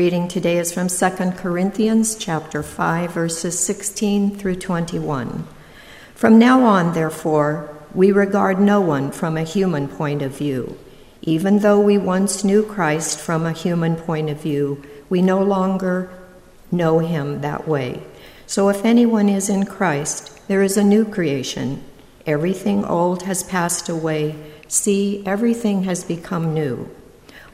Reading today is from 2 Corinthians chapter 5 verses 16 through 21. From now on, therefore, we regard no one from a human point of view. Even though we once knew Christ from a human point of view, we no longer know him that way. So if anyone is in Christ, there is a new creation. Everything old has passed away. See, everything has become new.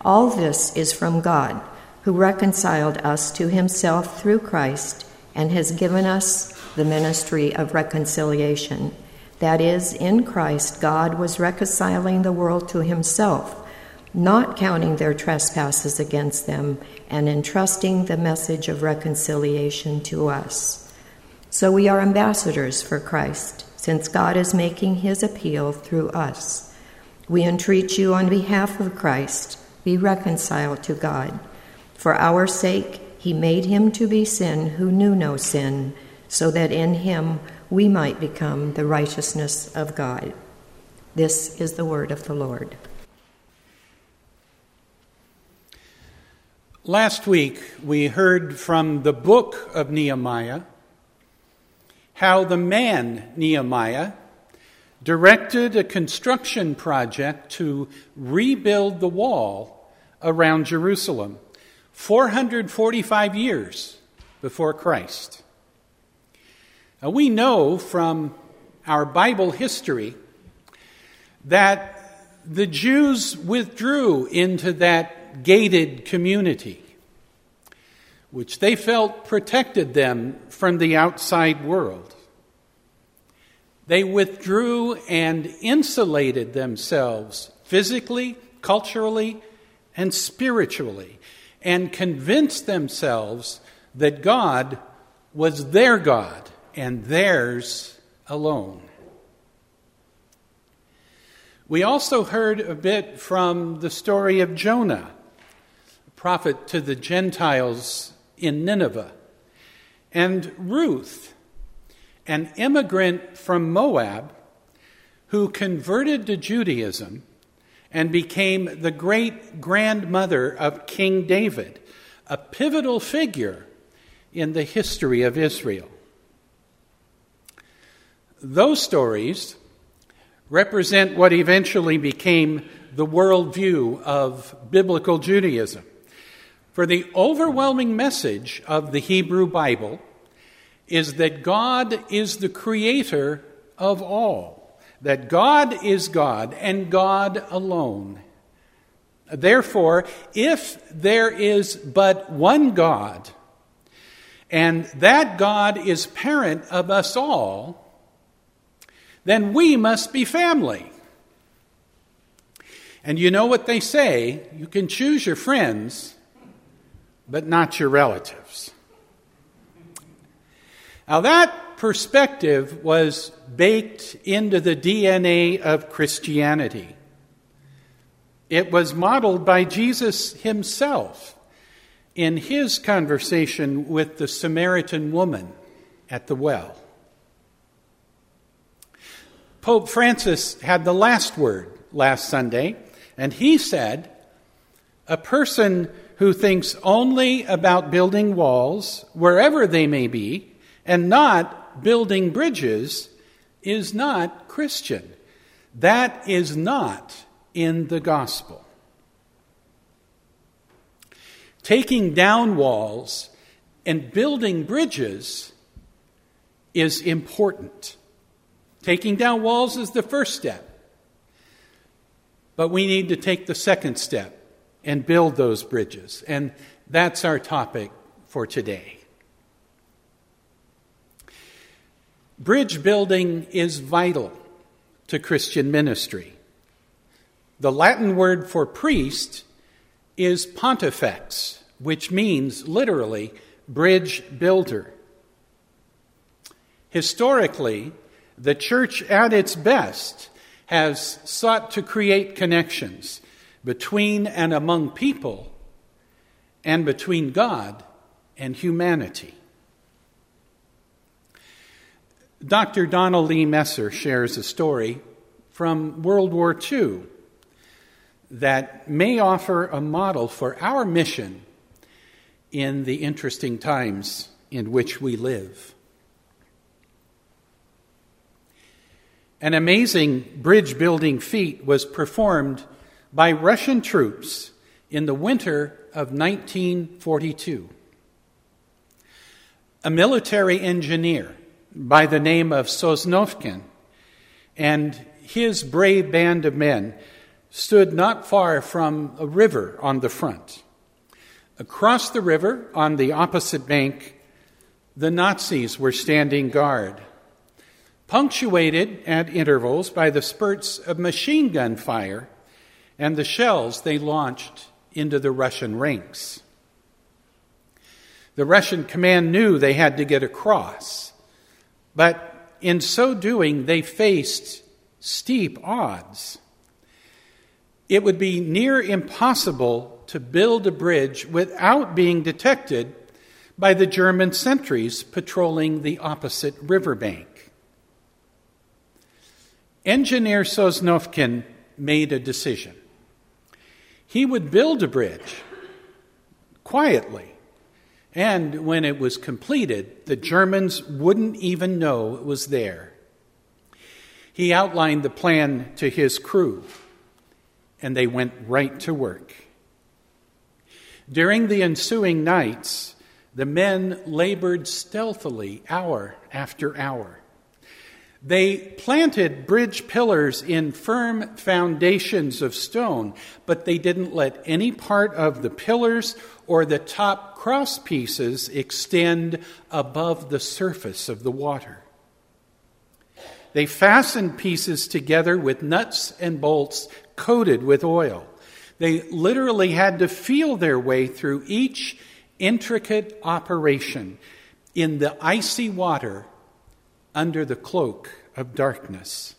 All this is from God who reconciled us to himself through Christ and has given us the ministry of reconciliation. That is, in Christ, God was reconciling the world to himself, not counting their trespasses against them, and entrusting the message of reconciliation to us. So we are ambassadors for Christ, since God is making his appeal through us. We entreat you on behalf of Christ, be reconciled to God. For our sake, he made him to be sin who knew no sin, so that in him we might become the righteousness of God. This is the word of the Lord. Last week, we heard from the book of Nehemiah how the man Nehemiah directed a construction project to rebuild the wall around Jerusalem. 445 years before Christ. Now, we know from our Bible history that the Jews withdrew into that gated community, which they felt protected them from the outside world. They withdrew and insulated themselves physically, culturally, and spiritually and convinced themselves that God was their God and theirs alone. We also heard a bit from the story of Jonah, a prophet to the Gentiles in Nineveh, and Ruth, an immigrant from Moab who converted to Judaism and became the great grandmother of King David, a pivotal figure in the history of Israel. Those stories represent what eventually became the worldview of biblical Judaism. For the overwhelming message of the Hebrew Bible is that God is the creator of all that God is God and God alone. Therefore, if there is but one God, and that God is parent of us all, then we must be family. And you know what they say you can choose your friends, but not your relatives. Now, that perspective was baked into the DNA of Christianity. It was modeled by Jesus himself in his conversation with the Samaritan woman at the well. Pope Francis had the last word last Sunday, and he said, A person who thinks only about building walls, wherever they may be, and not building bridges is not Christian. That is not in the gospel. Taking down walls and building bridges is important. Taking down walls is the first step. But we need to take the second step and build those bridges. And that's our topic for today. Bridge building is vital to Christian ministry. The Latin word for priest is pontifex, which means literally bridge builder. Historically, the church at its best has sought to create connections between and among people and between God and humanity. Dr. Donald Lee Messer shares a story from World War II that may offer a model for our mission in the interesting times in which we live. An amazing bridge building feat was performed by Russian troops in the winter of 1942. A military engineer by the name of Sosnovkin and his brave band of men stood not far from a river on the front. Across the river, on the opposite bank, the Nazis were standing guard, punctuated at intervals by the spurts of machine gun fire and the shells they launched into the Russian ranks. The Russian command knew they had to get across, but in so doing, they faced steep odds. It would be near impossible to build a bridge without being detected by the German sentries patrolling the opposite riverbank. Engineer Sosnovkin made a decision. He would build a bridge quietly, and when it was completed, the Germans wouldn't even know it was there. He outlined the plan to his crew and they went right to work. During the ensuing nights, the men labored stealthily hour after hour. They planted bridge pillars in firm foundations of stone, but they didn't let any part of the pillars or the top cross pieces extend above the surface of the water. They fastened pieces together with nuts and bolts coated with oil. They literally had to feel their way through each intricate operation in the icy water under the cloak of darkness.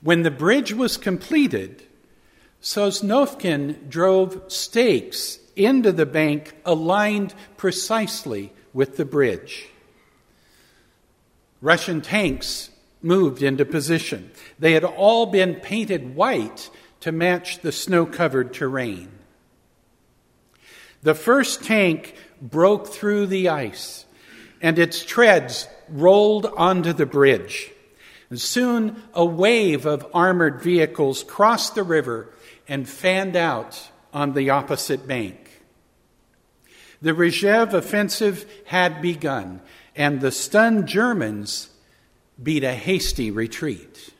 When the bridge was completed, Sosnovkin drove stakes into the bank aligned precisely with the bridge. Russian tanks moved into position. They had all been painted white to match the snow covered terrain. The first tank broke through the ice, and its treads rolled onto the bridge. And soon a wave of armored vehicles crossed the river and fanned out on the opposite bank. The Rzhev offensive had begun, and the stunned Germans beat a hasty retreat.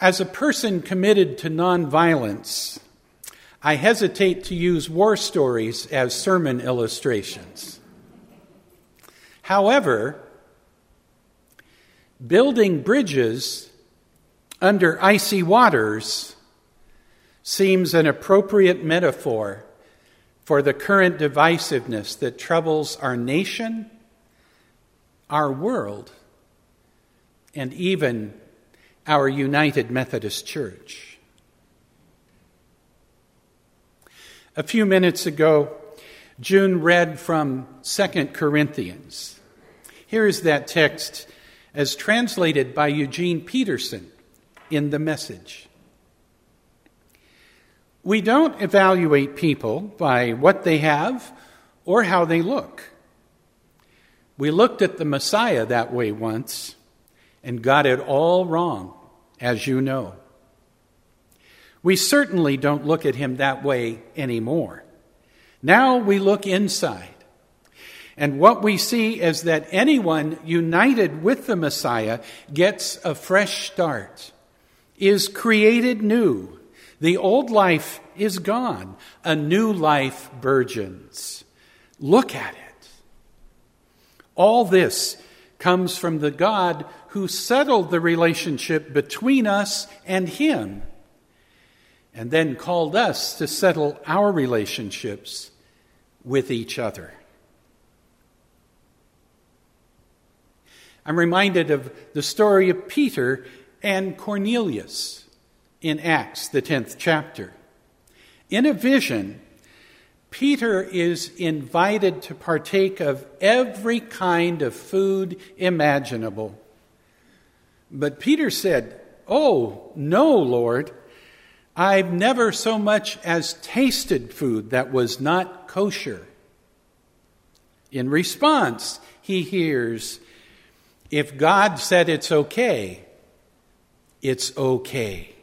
As a person committed to nonviolence, I hesitate to use war stories as sermon illustrations. However, building bridges under icy waters seems an appropriate metaphor for the current divisiveness that troubles our nation our world, and even our United Methodist Church. A few minutes ago, June read from 2 Corinthians. Here is that text as translated by Eugene Peterson in the message. We don't evaluate people by what they have or how they look. We looked at the Messiah that way once and got it all wrong, as you know. We certainly don't look at him that way anymore. Now we look inside. And what we see is that anyone united with the Messiah gets a fresh start, is created new. The old life is gone, a new life burgeons. Look at it. All this comes from the God who settled the relationship between us and Him, and then called us to settle our relationships with each other. I'm reminded of the story of Peter and Cornelius in Acts, the 10th chapter. In a vision, Peter is invited to partake of every kind of food imaginable. But Peter said, Oh, no, Lord, I've never so much as tasted food that was not kosher. In response, he hears, If God said it's okay, it's okay.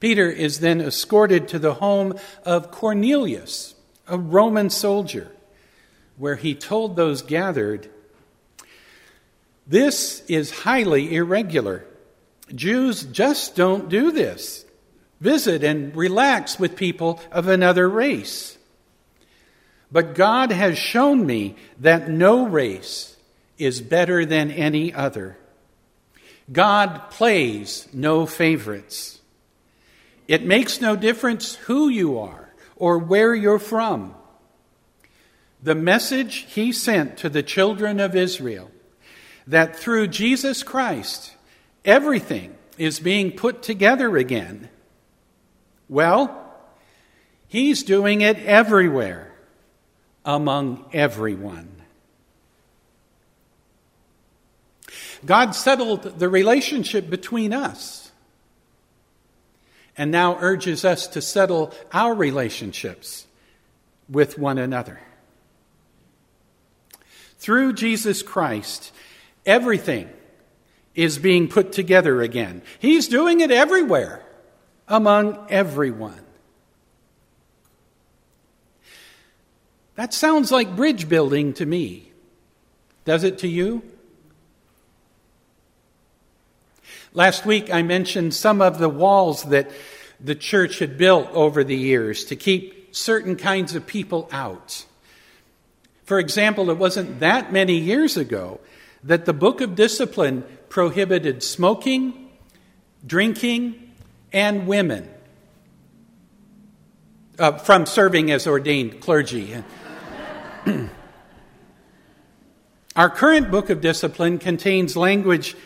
Peter is then escorted to the home of Cornelius, a Roman soldier, where he told those gathered, This is highly irregular. Jews just don't do this. Visit and relax with people of another race. But God has shown me that no race is better than any other. God plays no favorites. It makes no difference who you are or where you're from. The message he sent to the children of Israel that through Jesus Christ, everything is being put together again. Well, he's doing it everywhere, among everyone. God settled the relationship between us and now urges us to settle our relationships with one another. Through Jesus Christ, everything is being put together again. He's doing it everywhere, among everyone. That sounds like bridge building to me. Does it to you? Last week I mentioned some of the walls that the church had built over the years to keep certain kinds of people out. For example, it wasn't that many years ago that the Book of Discipline prohibited smoking, drinking, and women uh, from serving as ordained clergy. Our current Book of Discipline contains language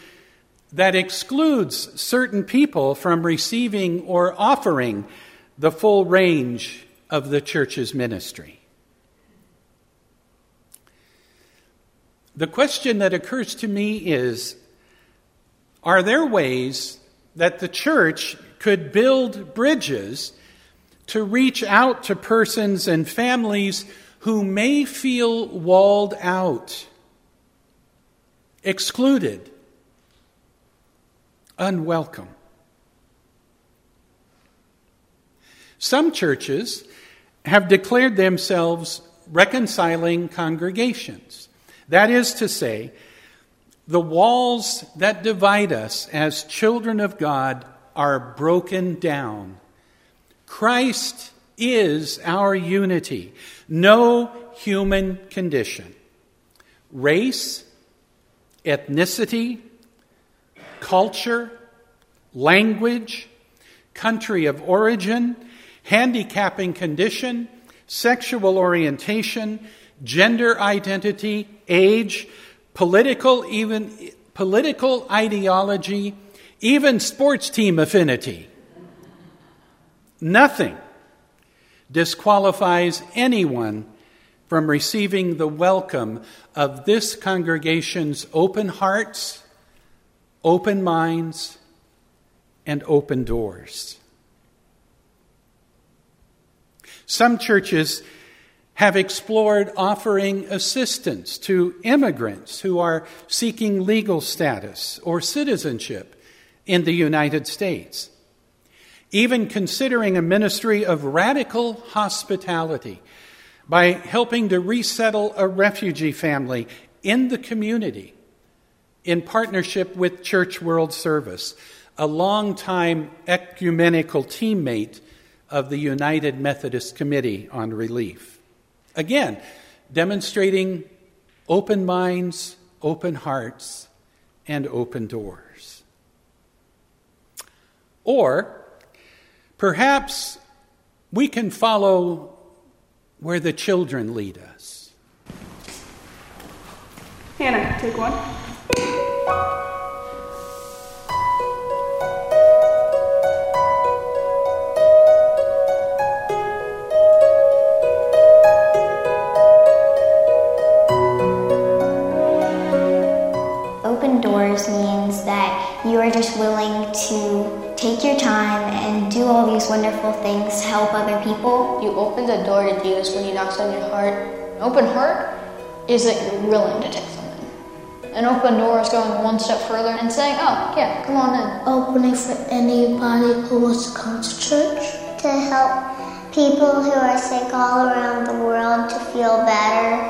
that excludes certain people from receiving or offering the full range of the church's ministry. The question that occurs to me is Are there ways that the church could build bridges to reach out to persons and families who may feel walled out, excluded? Unwelcome. Some churches have declared themselves reconciling congregations. That is to say, the walls that divide us as children of God are broken down. Christ is our unity. No human condition, race, ethnicity, culture, language, country of origin, handicapping condition, sexual orientation, gender identity, age, political even political ideology, even sports team affinity. Nothing disqualifies anyone from receiving the welcome of this congregation's open hearts open minds, and open doors. Some churches have explored offering assistance to immigrants who are seeking legal status or citizenship in the United States. Even considering a ministry of radical hospitality by helping to resettle a refugee family in the community in partnership with Church World Service, a longtime ecumenical teammate of the United Methodist Committee on Relief. Again, demonstrating open minds, open hearts, and open doors. Or perhaps we can follow where the children lead us. Hannah, take one. Open doors means that you are just willing to take your time and do all these wonderful things to help other people. You open the door to Jesus when he knocks on your heart. Open heart is that you're willing to take. An open door is going one step further and saying, oh, yeah, come on in. Opening for anybody who wants to come to church. To help people who are sick all around the world to feel better.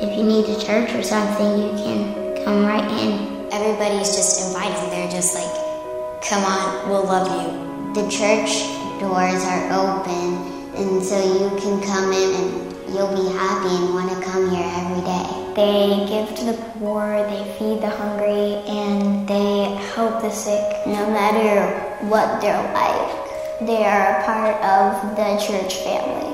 If you need a church or something, you can come right in. Everybody's just invited. They're just like, come on, we'll love you. The church doors are open, and so you can come in and you'll be happy and want to come here every day. They give to the poor, they feed the hungry, and they help the sick. No matter what they're like, they are a part of the church family.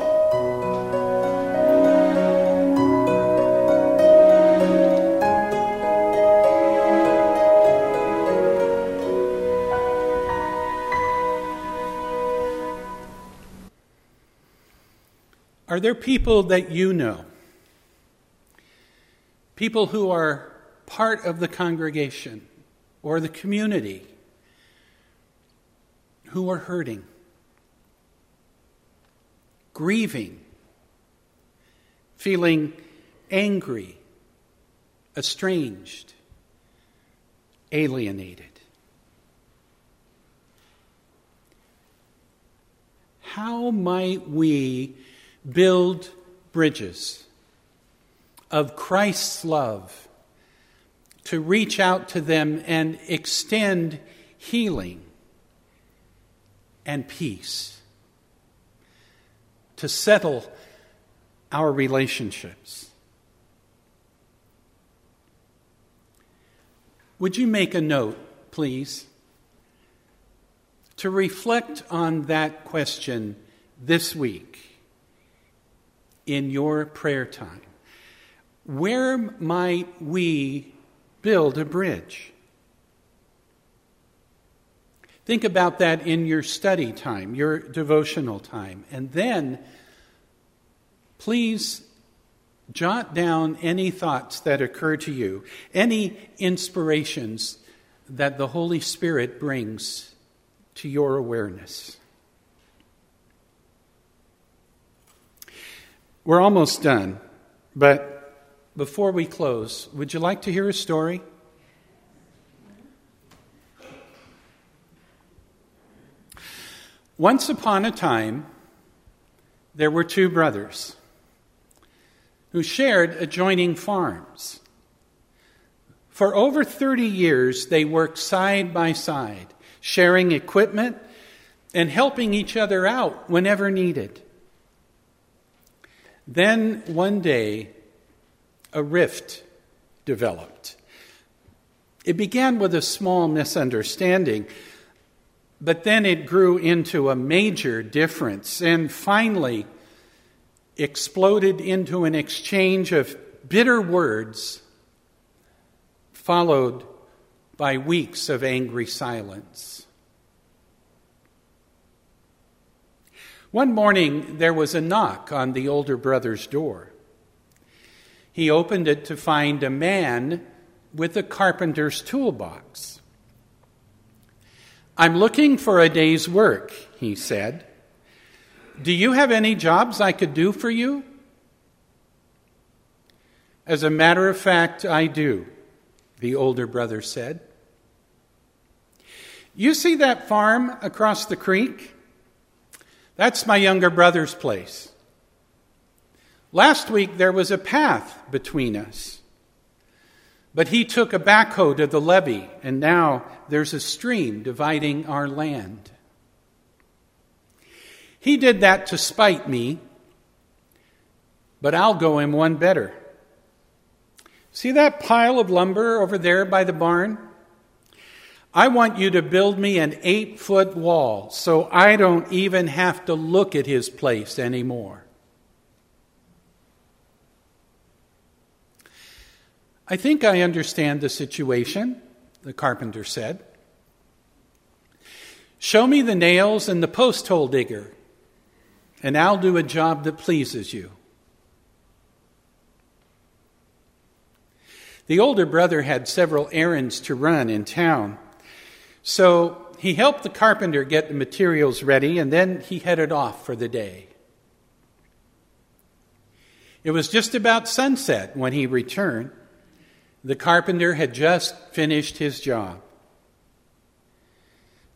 Are there people that you know? People who are part of the congregation or the community who are hurting, grieving, feeling angry, estranged, alienated. How might we build bridges of Christ's love to reach out to them and extend healing and peace, to settle our relationships. Would you make a note, please, to reflect on that question this week? in your prayer time. Where might we build a bridge? Think about that in your study time, your devotional time. And then please jot down any thoughts that occur to you, any inspirations that the Holy Spirit brings to your awareness. We're almost done, but before we close, would you like to hear a story? Once upon a time, there were two brothers who shared adjoining farms. For over 30 years, they worked side by side, sharing equipment and helping each other out whenever needed. Then one day, a rift developed. It began with a small misunderstanding, but then it grew into a major difference and finally exploded into an exchange of bitter words, followed by weeks of angry silence. One morning, there was a knock on the older brother's door. He opened it to find a man with a carpenter's toolbox. I'm looking for a day's work, he said. Do you have any jobs I could do for you? As a matter of fact, I do, the older brother said. You see that farm across the creek? That's my younger brother's place. Last week there was a path between us. But he took a backhoe to the levee, and now there's a stream dividing our land. He did that to spite me, but I'll go him one better. See that pile of lumber over there by the barn? I want you to build me an eight foot wall so I don't even have to look at his place anymore. I think I understand the situation, the carpenter said. Show me the nails and the post hole digger, and I'll do a job that pleases you. The older brother had several errands to run in town. So he helped the carpenter get the materials ready, and then he headed off for the day. It was just about sunset when he returned. The carpenter had just finished his job.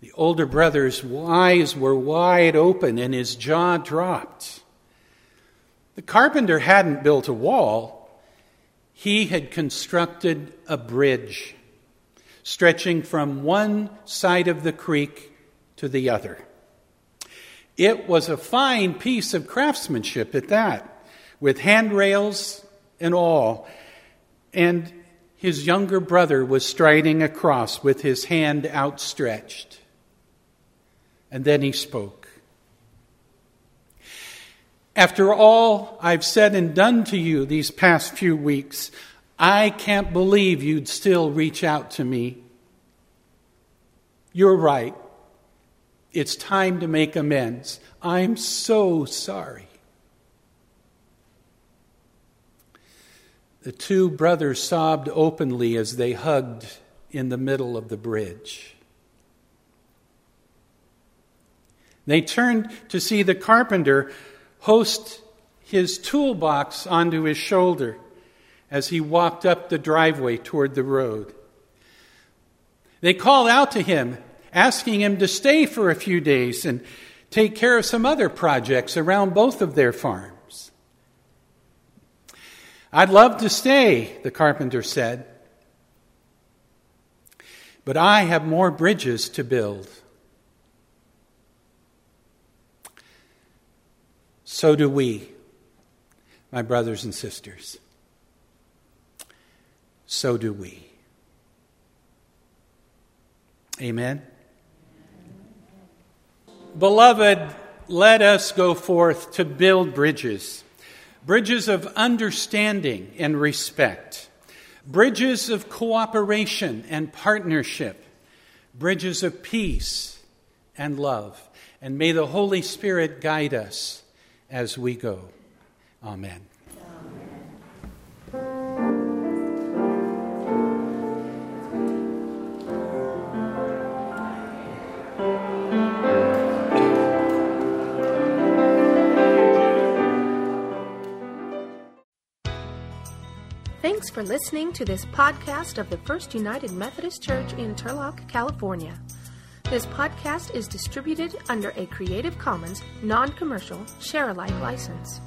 The older brother's eyes were wide open and his jaw dropped. The carpenter hadn't built a wall, he had constructed a bridge stretching from one side of the creek to the other. It was a fine piece of craftsmanship at that, with handrails and all. And his younger brother was striding across with his hand outstretched. And then he spoke. After all I've said and done to you these past few weeks, I can't believe you'd still reach out to me. You're right. It's time to make amends. I'm so sorry. The two brothers sobbed openly as they hugged in the middle of the bridge. They turned to see the carpenter host his toolbox onto his shoulder as he walked up the driveway toward the road. They called out to him, asking him to stay for a few days and take care of some other projects around both of their farms. I'd love to stay, the carpenter said, but I have more bridges to build. So do we, my brothers and sisters. So do we. Amen. Beloved, let us go forth to build bridges bridges of understanding and respect, bridges of cooperation and partnership, bridges of peace and love. And may the Holy Spirit guide us as we go. Amen. Thanks for listening to this podcast of the First United Methodist Church in Turlock, California. This podcast is distributed under a Creative Commons non commercial share alike license.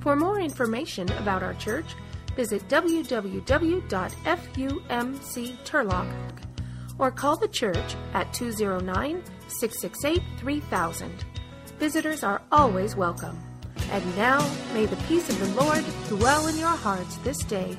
For more information about our church, visit www.fumcturlock or call the church at 209 668 3000. Visitors are always welcome. And now, may the peace of the Lord dwell in your hearts this day,